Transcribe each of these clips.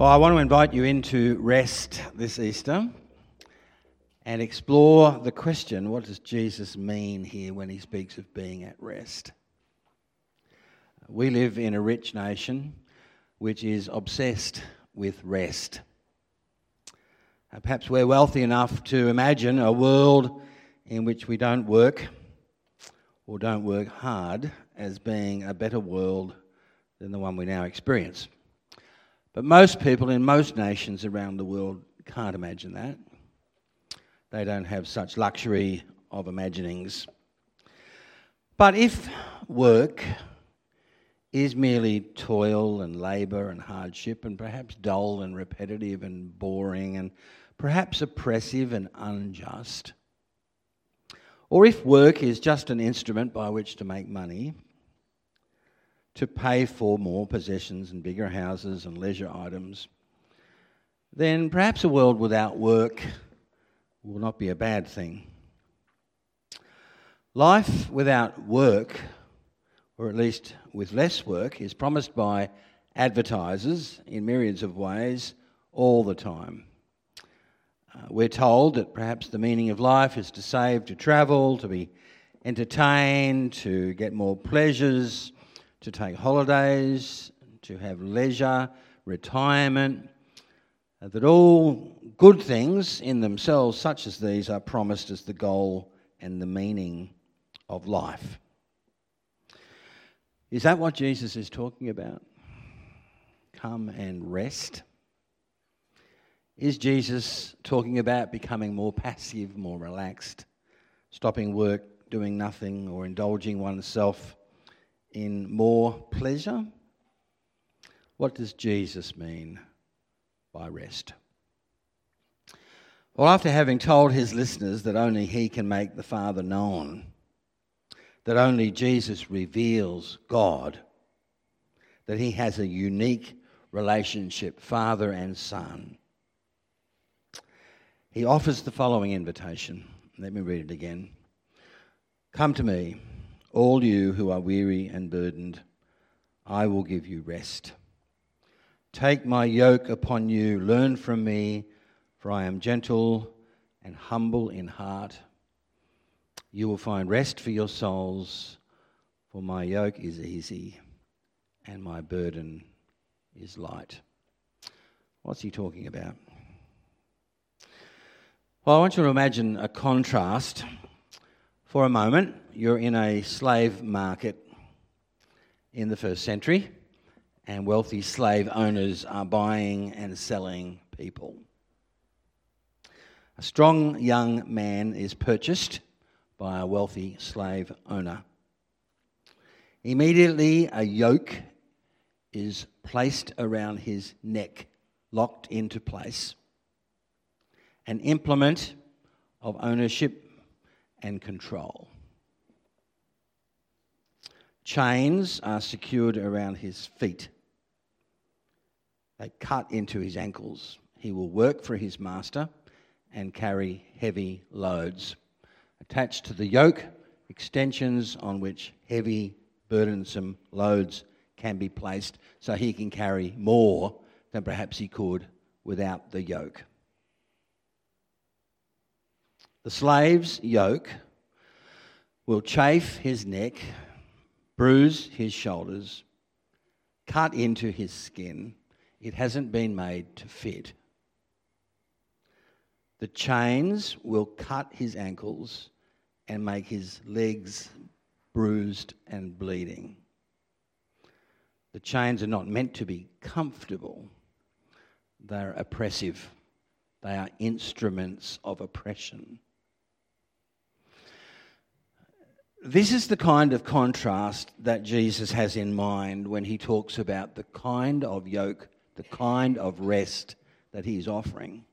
Well, I want to invite you into rest this Easter and explore the question what does Jesus mean here when he speaks of being at rest? We live in a rich nation which is obsessed with rest. Perhaps we're wealthy enough to imagine a world in which we don't work or don't work hard as being a better world than the one we now experience. But most people in most nations around the world can't imagine that. They don't have such luxury of imaginings. But if work is merely toil and labour and hardship, and perhaps dull and repetitive and boring, and perhaps oppressive and unjust, or if work is just an instrument by which to make money, to pay for more possessions and bigger houses and leisure items, then perhaps a world without work will not be a bad thing. Life without work, or at least with less work, is promised by advertisers in myriads of ways all the time. Uh, we're told that perhaps the meaning of life is to save, to travel, to be entertained, to get more pleasures, to take holidays, to have leisure, retirement, that all good things in themselves, such as these, are promised as the goal and the meaning of life. Is that what Jesus is talking about? Come and rest. Is Jesus talking about becoming more passive, more relaxed, stopping work, doing nothing, or indulging oneself in more pleasure? What does Jesus mean by rest? Well, after having told his listeners that only he can make the Father known, that only Jesus reveals God, that he has a unique relationship, Father and Son, he offers the following invitation. Let me read it again. Come to me, all you who are weary and burdened, I will give you rest. Take my yoke upon you, learn from me, for I am gentle and humble in heart. You will find rest for your souls, for my yoke is easy and my burden is light. What's he talking about? Well, I want you to imagine a contrast. For a moment, you're in a slave market in the first century, and wealthy slave owners are buying and selling people. A strong young man is purchased by a wealthy slave owner. Immediately, a yoke is placed around his neck, locked into place an implement of ownership and control. Chains are secured around his feet. They cut into his ankles. He will work for his master and carry heavy loads. Attached to the yoke, extensions on which heavy, burdensome loads can be placed so he can carry more than perhaps he could without the yoke. The slave's yoke will chafe his neck, bruise his shoulders, cut into his skin. It hasn't been made to fit. The chains will cut his ankles and make his legs bruised and bleeding. The chains are not meant to be comfortable, they're oppressive, they are instruments of oppression. This is the kind of contrast that Jesus has in mind when he talks about the kind of yoke, the kind of rest that he's offering.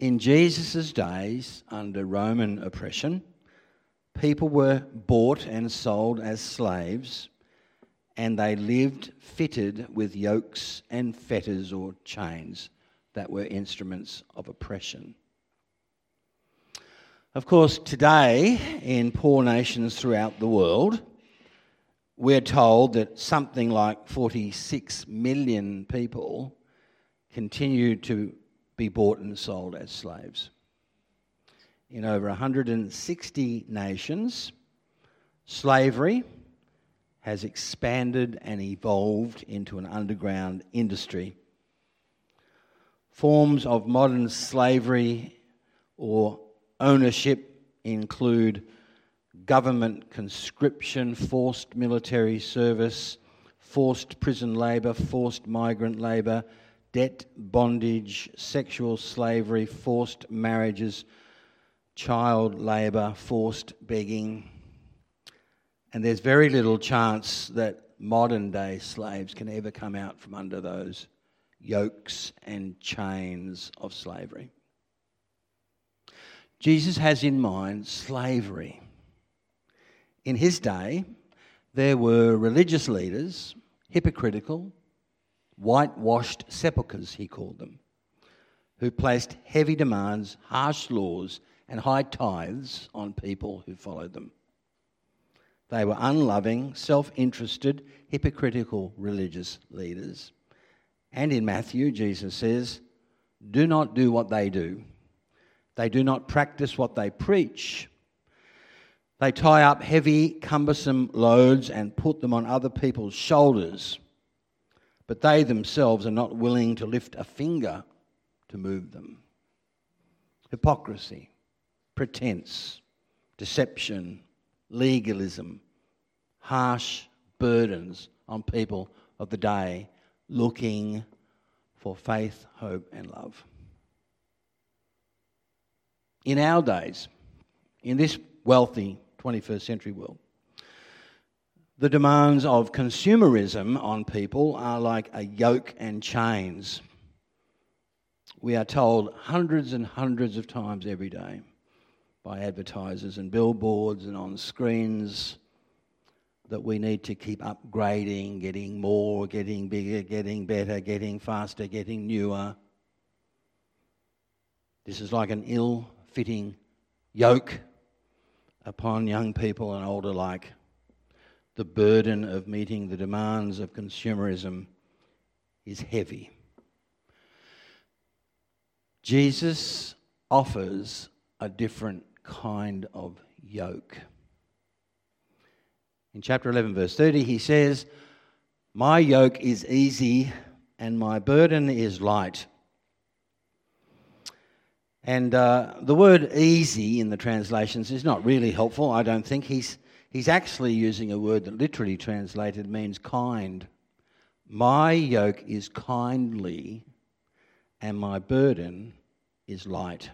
In Jesus' days, under Roman oppression, people were bought and sold as slaves, and they lived fitted with yokes and fetters or chains that were instruments of oppression. Of course, today, in poor nations throughout the world, we're told that something like 46 million people continue to be bought and sold as slaves. In over 160 nations, slavery has expanded and evolved into an underground industry. Forms of modern slavery or ownership include government conscription, forced military service, forced prison labour, forced migrant labour, debt, bondage, sexual slavery, forced marriages, child labour, forced begging. And there's very little chance that modern day slaves can ever come out from under those yokes and chains of slavery. Jesus has in mind slavery. In his day, there were religious leaders, hypocritical, whitewashed sepulchres, he called them, who placed heavy demands, harsh laws, and high tithes on people who followed them. They were unloving, self interested, hypocritical religious leaders. And in Matthew, Jesus says, Do not do what they do. They do not practice what they preach. They tie up heavy, cumbersome loads and put them on other people's shoulders but they themselves are not willing to lift a finger to move them. Hypocrisy, pretense, deception, legalism, harsh burdens on people of the day looking for faith, hope, and love. In our days, in this wealthy 21st century world, the demands of consumerism on people are like a yoke and chains. We are told hundreds and hundreds of times every day by advertisers and billboards and on screens that we need to keep upgrading, getting more, getting bigger, getting better, getting faster, getting newer. This is like an ill fitting yoke upon young people and older alike the burden of meeting the demands of consumerism is heavy. Jesus offers a different kind of yoke. In chapter 11, verse 30, he says, My yoke is easy and my burden is light. And uh, the word easy in the translations is not really helpful, I don't think. He's He's actually using a word that literally translated means kind. My yoke is kindly, and my burden is light.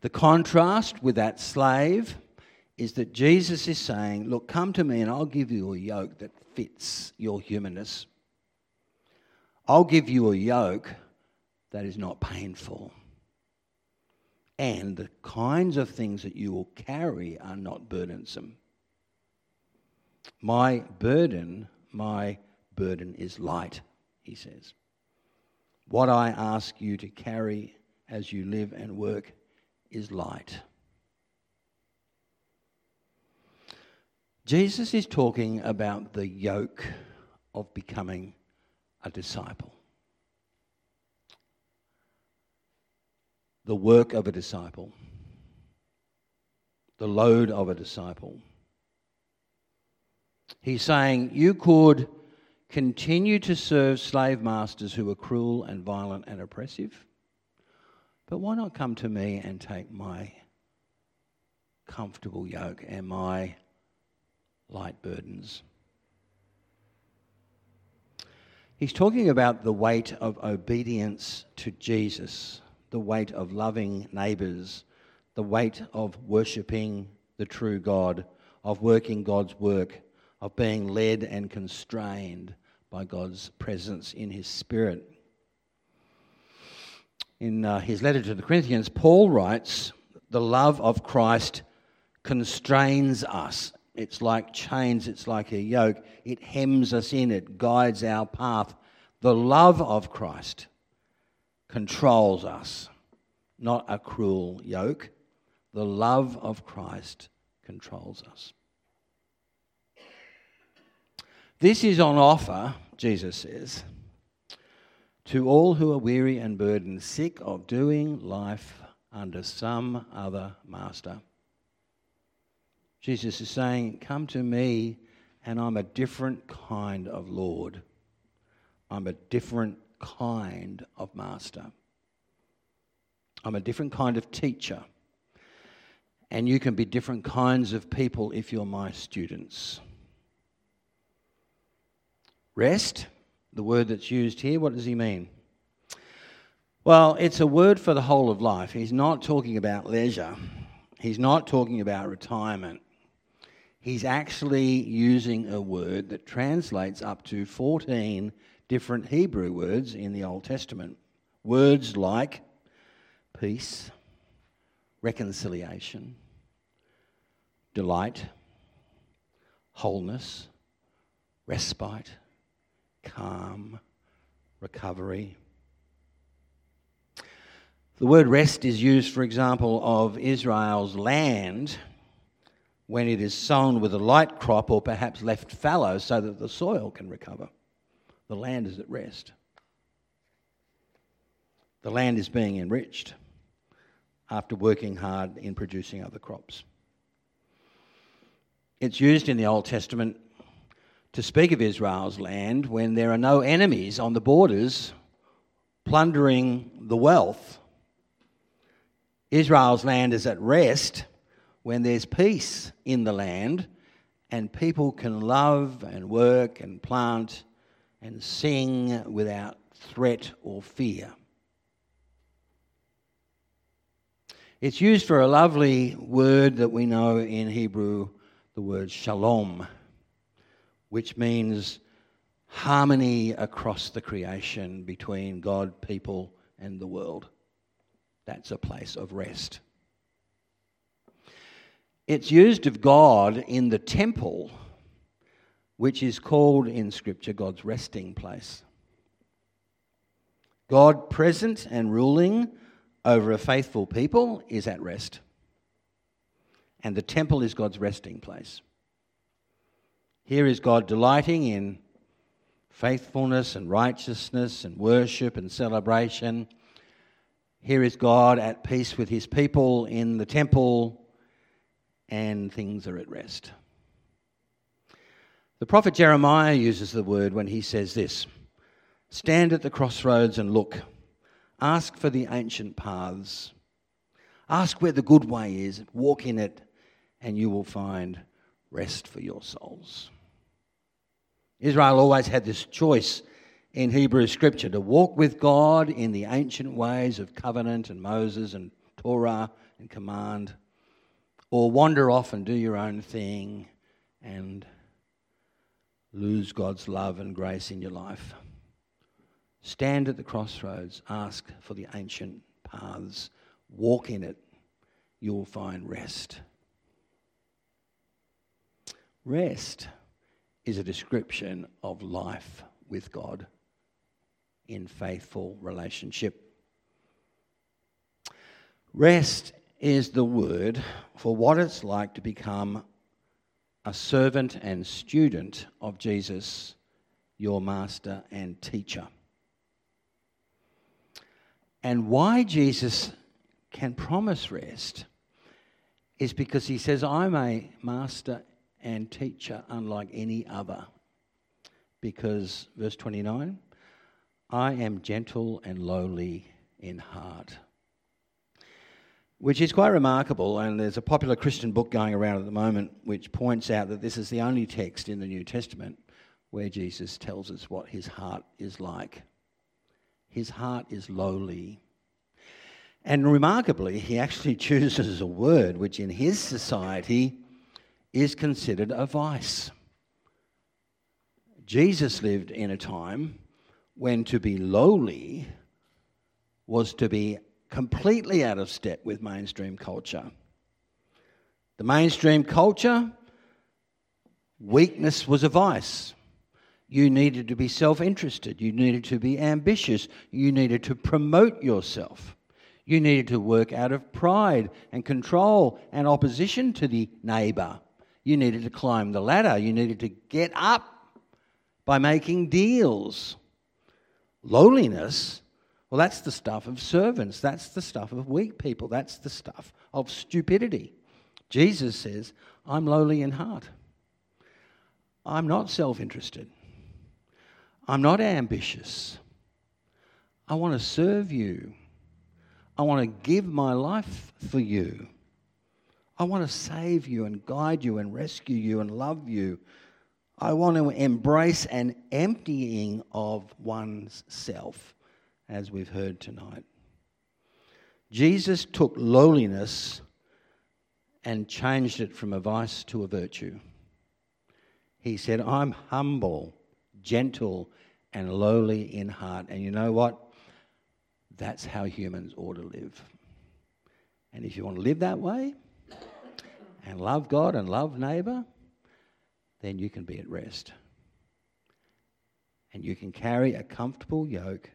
The contrast with that slave is that Jesus is saying, Look, come to me and I'll give you a yoke that fits your humanness. I'll give you a yoke that is not painful and the kinds of things that you will carry are not burdensome. My burden, my burden is light, he says. What I ask you to carry as you live and work is light. Jesus is talking about the yoke of becoming a disciple. The work of a disciple, the load of a disciple. He's saying you could continue to serve slave masters who are cruel and violent and oppressive, but why not come to me and take my comfortable yoke and my light burdens? He's talking about the weight of obedience to Jesus the weight of loving neighbours, the weight of worshipping the true God, of working God's work, of being led and constrained by God's presence in His Spirit. in uh, his letter to the Corinthians, Paul writes, The love of Christ constrains us. It's like chains, it's like a yoke. It hems us in, it guides our path. The love of Christ controls us, not a cruel yoke. The love of Christ controls us. This is on offer, Jesus says, to all who are weary and burdened, sick of doing life under some other master. Jesus is saying, Come to me, and I'm a different kind of Lord. I'm a different kind of master. I'm a different kind of teacher. And you can be different kinds of people if you're my students. Rest, the word that's used here, what does he mean? Well, it's a word for the whole of life. He's not talking about leisure, he's not talking about retirement. He's actually using a word that translates up to 14 different Hebrew words in the Old Testament. Words like peace, reconciliation, delight, wholeness, respite, calm, recovery. The word rest is used, for example, of Israel's land when it is sown with a light crop or perhaps left fallow so that the soil can recover. The land is at rest. The land is being enriched after working hard in producing other crops. It's used in the Old Testament to speak of Israel's land when there are no enemies on the borders plundering the wealth. Israel's land is at rest when there's peace in the land and people can love and work and plant and sing without threat or fear. It's used for a lovely word that we know in Hebrew, the word shalom, which means harmony across the creation between God, people, and the world. That's a place of rest. It's used of God in the temple, which is called in Scripture God's resting place. God present and ruling over a faithful people is at rest. And the temple is God's resting place. Here is God delighting in faithfulness and righteousness and worship and celebration. Here is God at peace with his people in the temple, and things are at rest. The prophet Jeremiah uses the word when he says this Stand at the crossroads and look. Ask for the ancient paths. Ask where the good way is. Walk in it, and you will find rest for your souls. Israel always had this choice in Hebrew scripture to walk with God in the ancient ways of covenant and Moses and Torah and command, or wander off and do your own thing and lose God's love and grace in your life. Stand at the crossroads, ask for the ancient paths, walk in it, you will find rest. Rest is a description of life with God in faithful relationship. Rest is the word for what it's like to become a servant and student of Jesus, your master and teacher. And why Jesus can promise rest is because he says, I'm a master and teacher unlike any other. Because, verse 29, I am gentle and lowly in heart. Which is quite remarkable, and there's a popular Christian book going around at the moment which points out that this is the only text in the New Testament where Jesus tells us what his heart is like. His heart is lowly. And remarkably, he actually chooses a word which in his society is considered a vice. Jesus lived in a time when to be lowly was to be completely out of step with mainstream culture. The mainstream culture, weakness was a vice. You needed to be self interested. You needed to be ambitious. You needed to promote yourself. You needed to work out of pride and control and opposition to the neighbour. You needed to climb the ladder. You needed to get up by making deals. Lowliness, well, that's the stuff of servants. That's the stuff of weak people. That's the stuff of stupidity. Jesus says, I'm lowly in heart. I'm not self interested. I'm not ambitious. I want to serve you. I want to give my life for you. I want to save you and guide you and rescue you and love you. I want to embrace an emptying of one's self, as we've heard tonight. Jesus took lowliness and changed it from a vice to a virtue. He said, I'm humble, gentle, and lowly in heart. And you know what? That's how humans ought to live. And if you want to live that way and love God and love neighbour, then you can be at rest. And you can carry a comfortable yoke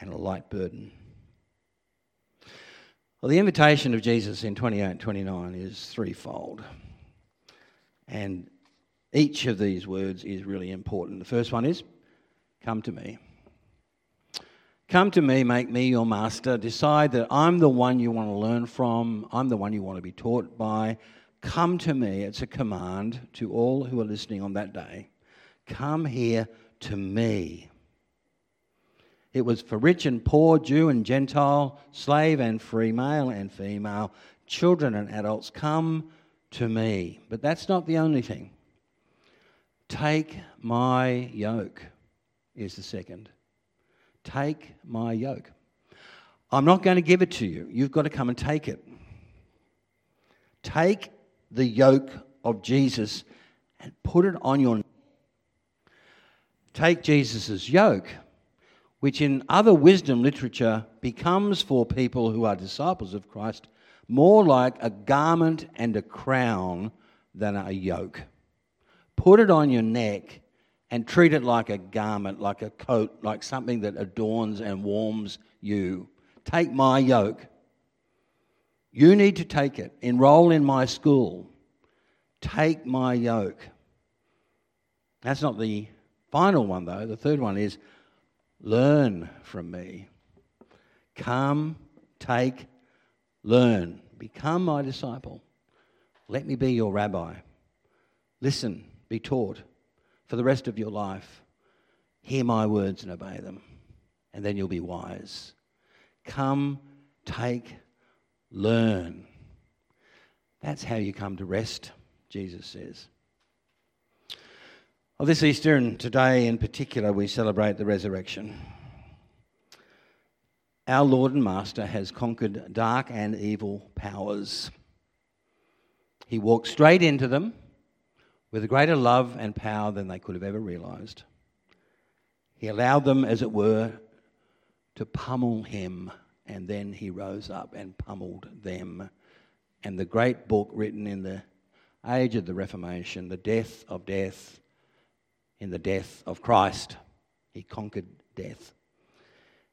and a light burden. Well, the invitation of Jesus in 28 and 29 is threefold. And each of these words is really important. The first one is, Come to me. Come to me, make me your master. Decide that I'm the one you want to learn from, I'm the one you want to be taught by. Come to me. It's a command to all who are listening on that day. Come here to me. It was for rich and poor, Jew and Gentile, slave and free, male and female, children and adults. Come to me. But that's not the only thing. Take my yoke is the second. Take my yoke. I'm not going to give it to you. You've got to come and take it. Take the yoke of Jesus and put it on your Take Jesus' yoke, which in other wisdom literature becomes for people who are disciples of Christ more like a garment and a crown than a yoke. Put it on your neck and treat it like a garment, like a coat, like something that adorns and warms you. Take my yoke. You need to take it. Enroll in my school. Take my yoke. That's not the final one, though. The third one is learn from me. Come, take, learn. Become my disciple. Let me be your rabbi. Listen, be taught for the rest of your life. Hear my words and obey them, and then you'll be wise. Come, take, learn. That's how you come to rest, Jesus says. Well, this Easter and today in particular, we celebrate the resurrection. Our Lord and Master has conquered dark and evil powers. He walked straight into them with a greater love and power than they could have ever realized. He allowed them, as it were, to pummel him, and then he rose up and pummeled them. And the great book written in the age of the Reformation, the death of death, in the death of Christ, he conquered death.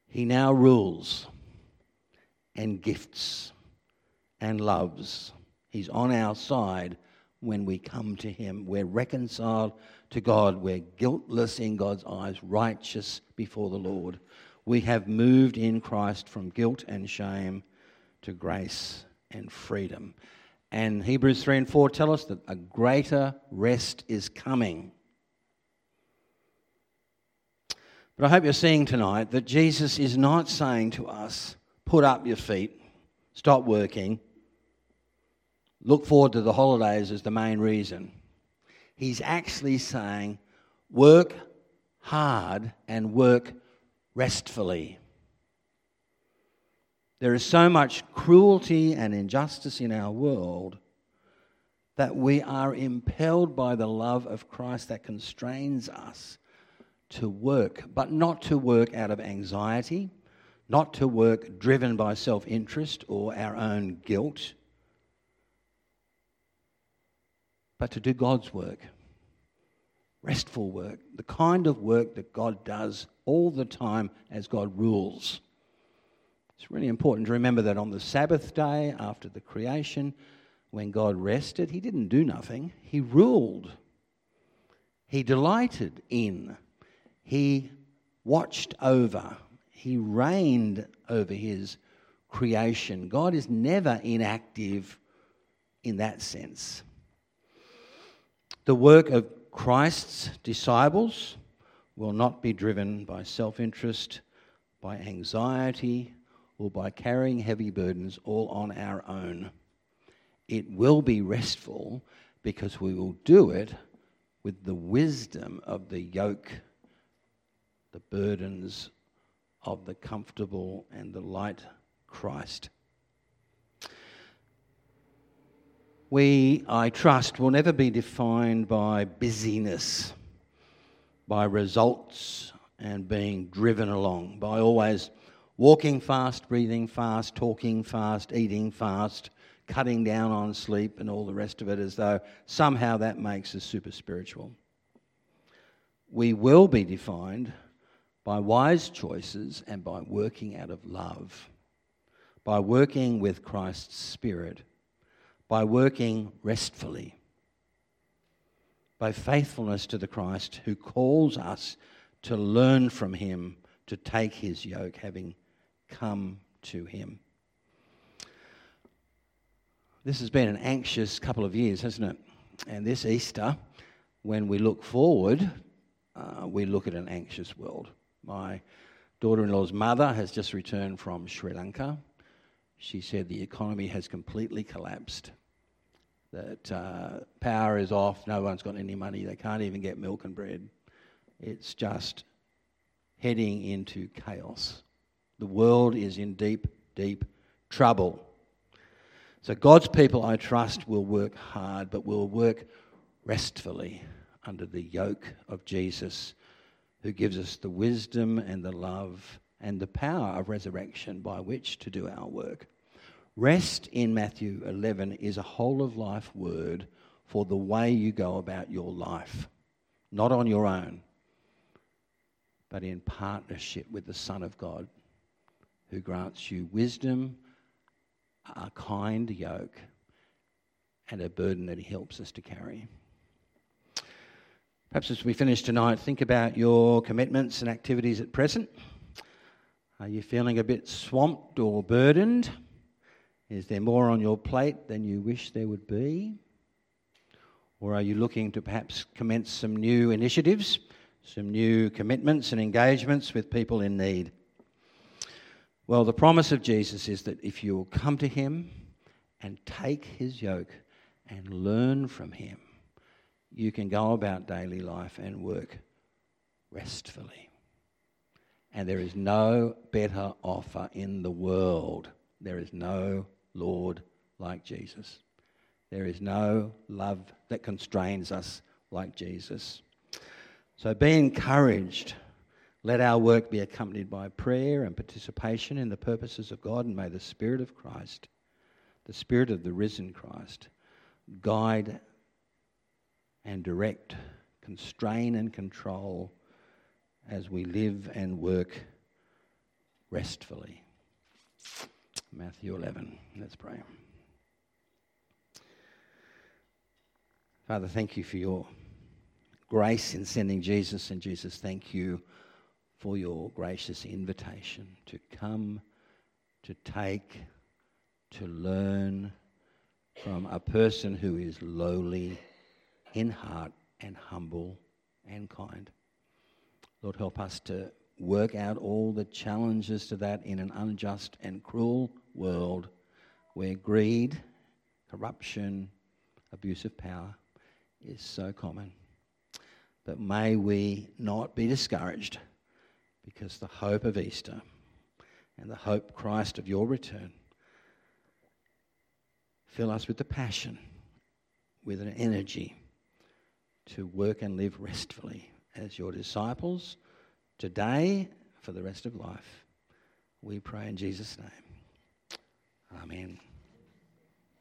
He now rules and gifts and loves. He's on our side when we come to Him. We're reconciled to God. We're guiltless in God's eyes, righteous before the Lord. We have moved in Christ from guilt and shame to grace and freedom. And Hebrews 3 and 4 tell us that a greater rest is coming. But I hope you're seeing tonight that Jesus is not saying to us, put up your feet, stop working, look forward to the holidays as the main reason. He's actually saying, work hard and work restfully. There is so much cruelty and injustice in our world that we are impelled by the love of Christ that constrains us to work, but not to work out of anxiety, not to work driven by self interest or our own guilt, but to do God's work. Restful work, the kind of work that God does all the time as God rules. It's really important to remember that on the Sabbath day after the creation, when God rested, He didn't do nothing, He ruled. He delighted in. He watched over. He reigned over His creation. God is never inactive in that sense. The work of Christ's disciples will not be driven by self interest, by anxiety, or by carrying heavy burdens all on our own. It will be restful because we will do it with the wisdom of the yoke, the burdens of the comfortable and the light Christ. We, I trust, will never be defined by busyness, by results and being driven along, by always walking fast, breathing fast, talking fast, eating fast, cutting down on sleep, and all the rest of it, as though somehow that makes us super spiritual. We will be defined by wise choices and by working out of love, by working with Christ's Spirit, by working restfully, by faithfulness to the Christ who calls us to learn from him, to take his yoke, having come to him. This has been an anxious couple of years, hasn't it? And this Easter, when we look forward, uh, we look at an anxious world. My daughter in law's mother has just returned from Sri Lanka. She said the economy has completely collapsed, that uh, power is off, no one's got any money, they can't even get milk and bread. It's just heading into chaos. The world is in deep, deep trouble. So, God's people, I trust, will work hard, but will work restfully under the yoke of Jesus, who gives us the wisdom and the love and the power of resurrection by which to do our work. Rest in Matthew 11 is a whole of life word for the way you go about your life, not on your own, but in partnership with the Son of God who grants you wisdom, a kind yoke, and a burden that He helps us to carry. Perhaps as we finish tonight, think about your commitments and activities at present. Are you feeling a bit swamped or burdened? Is there more on your plate than you wish there would be? Or are you looking to perhaps commence some new initiatives, some new commitments and engagements with people in need? Well, the promise of Jesus is that if you will come to him and take his yoke and learn from him, you can go about daily life and work restfully. And there is no better offer in the world. There is no Lord like Jesus. There is no love that constrains us like Jesus. So be encouraged let our work be accompanied by prayer and participation in the purposes of God, and may the Spirit of Christ, the Spirit of the risen Christ, guide and direct, constrain and control as we live and work restfully. Matthew 11. Let's pray. Father, thank you for your grace in sending Jesus, and Jesus, thank you for your gracious invitation to come, to take, to learn from a person who is lowly in heart and humble and kind. Lord, help us to work out all the challenges to that in an unjust and cruel world where greed, corruption, abuse of power is so common. But may we not be discouraged because the hope of Easter and the hope, Christ, of your return fill us with the passion, with an energy to work and live restfully as your disciples today for the rest of life. We pray in Jesus' name. Amen.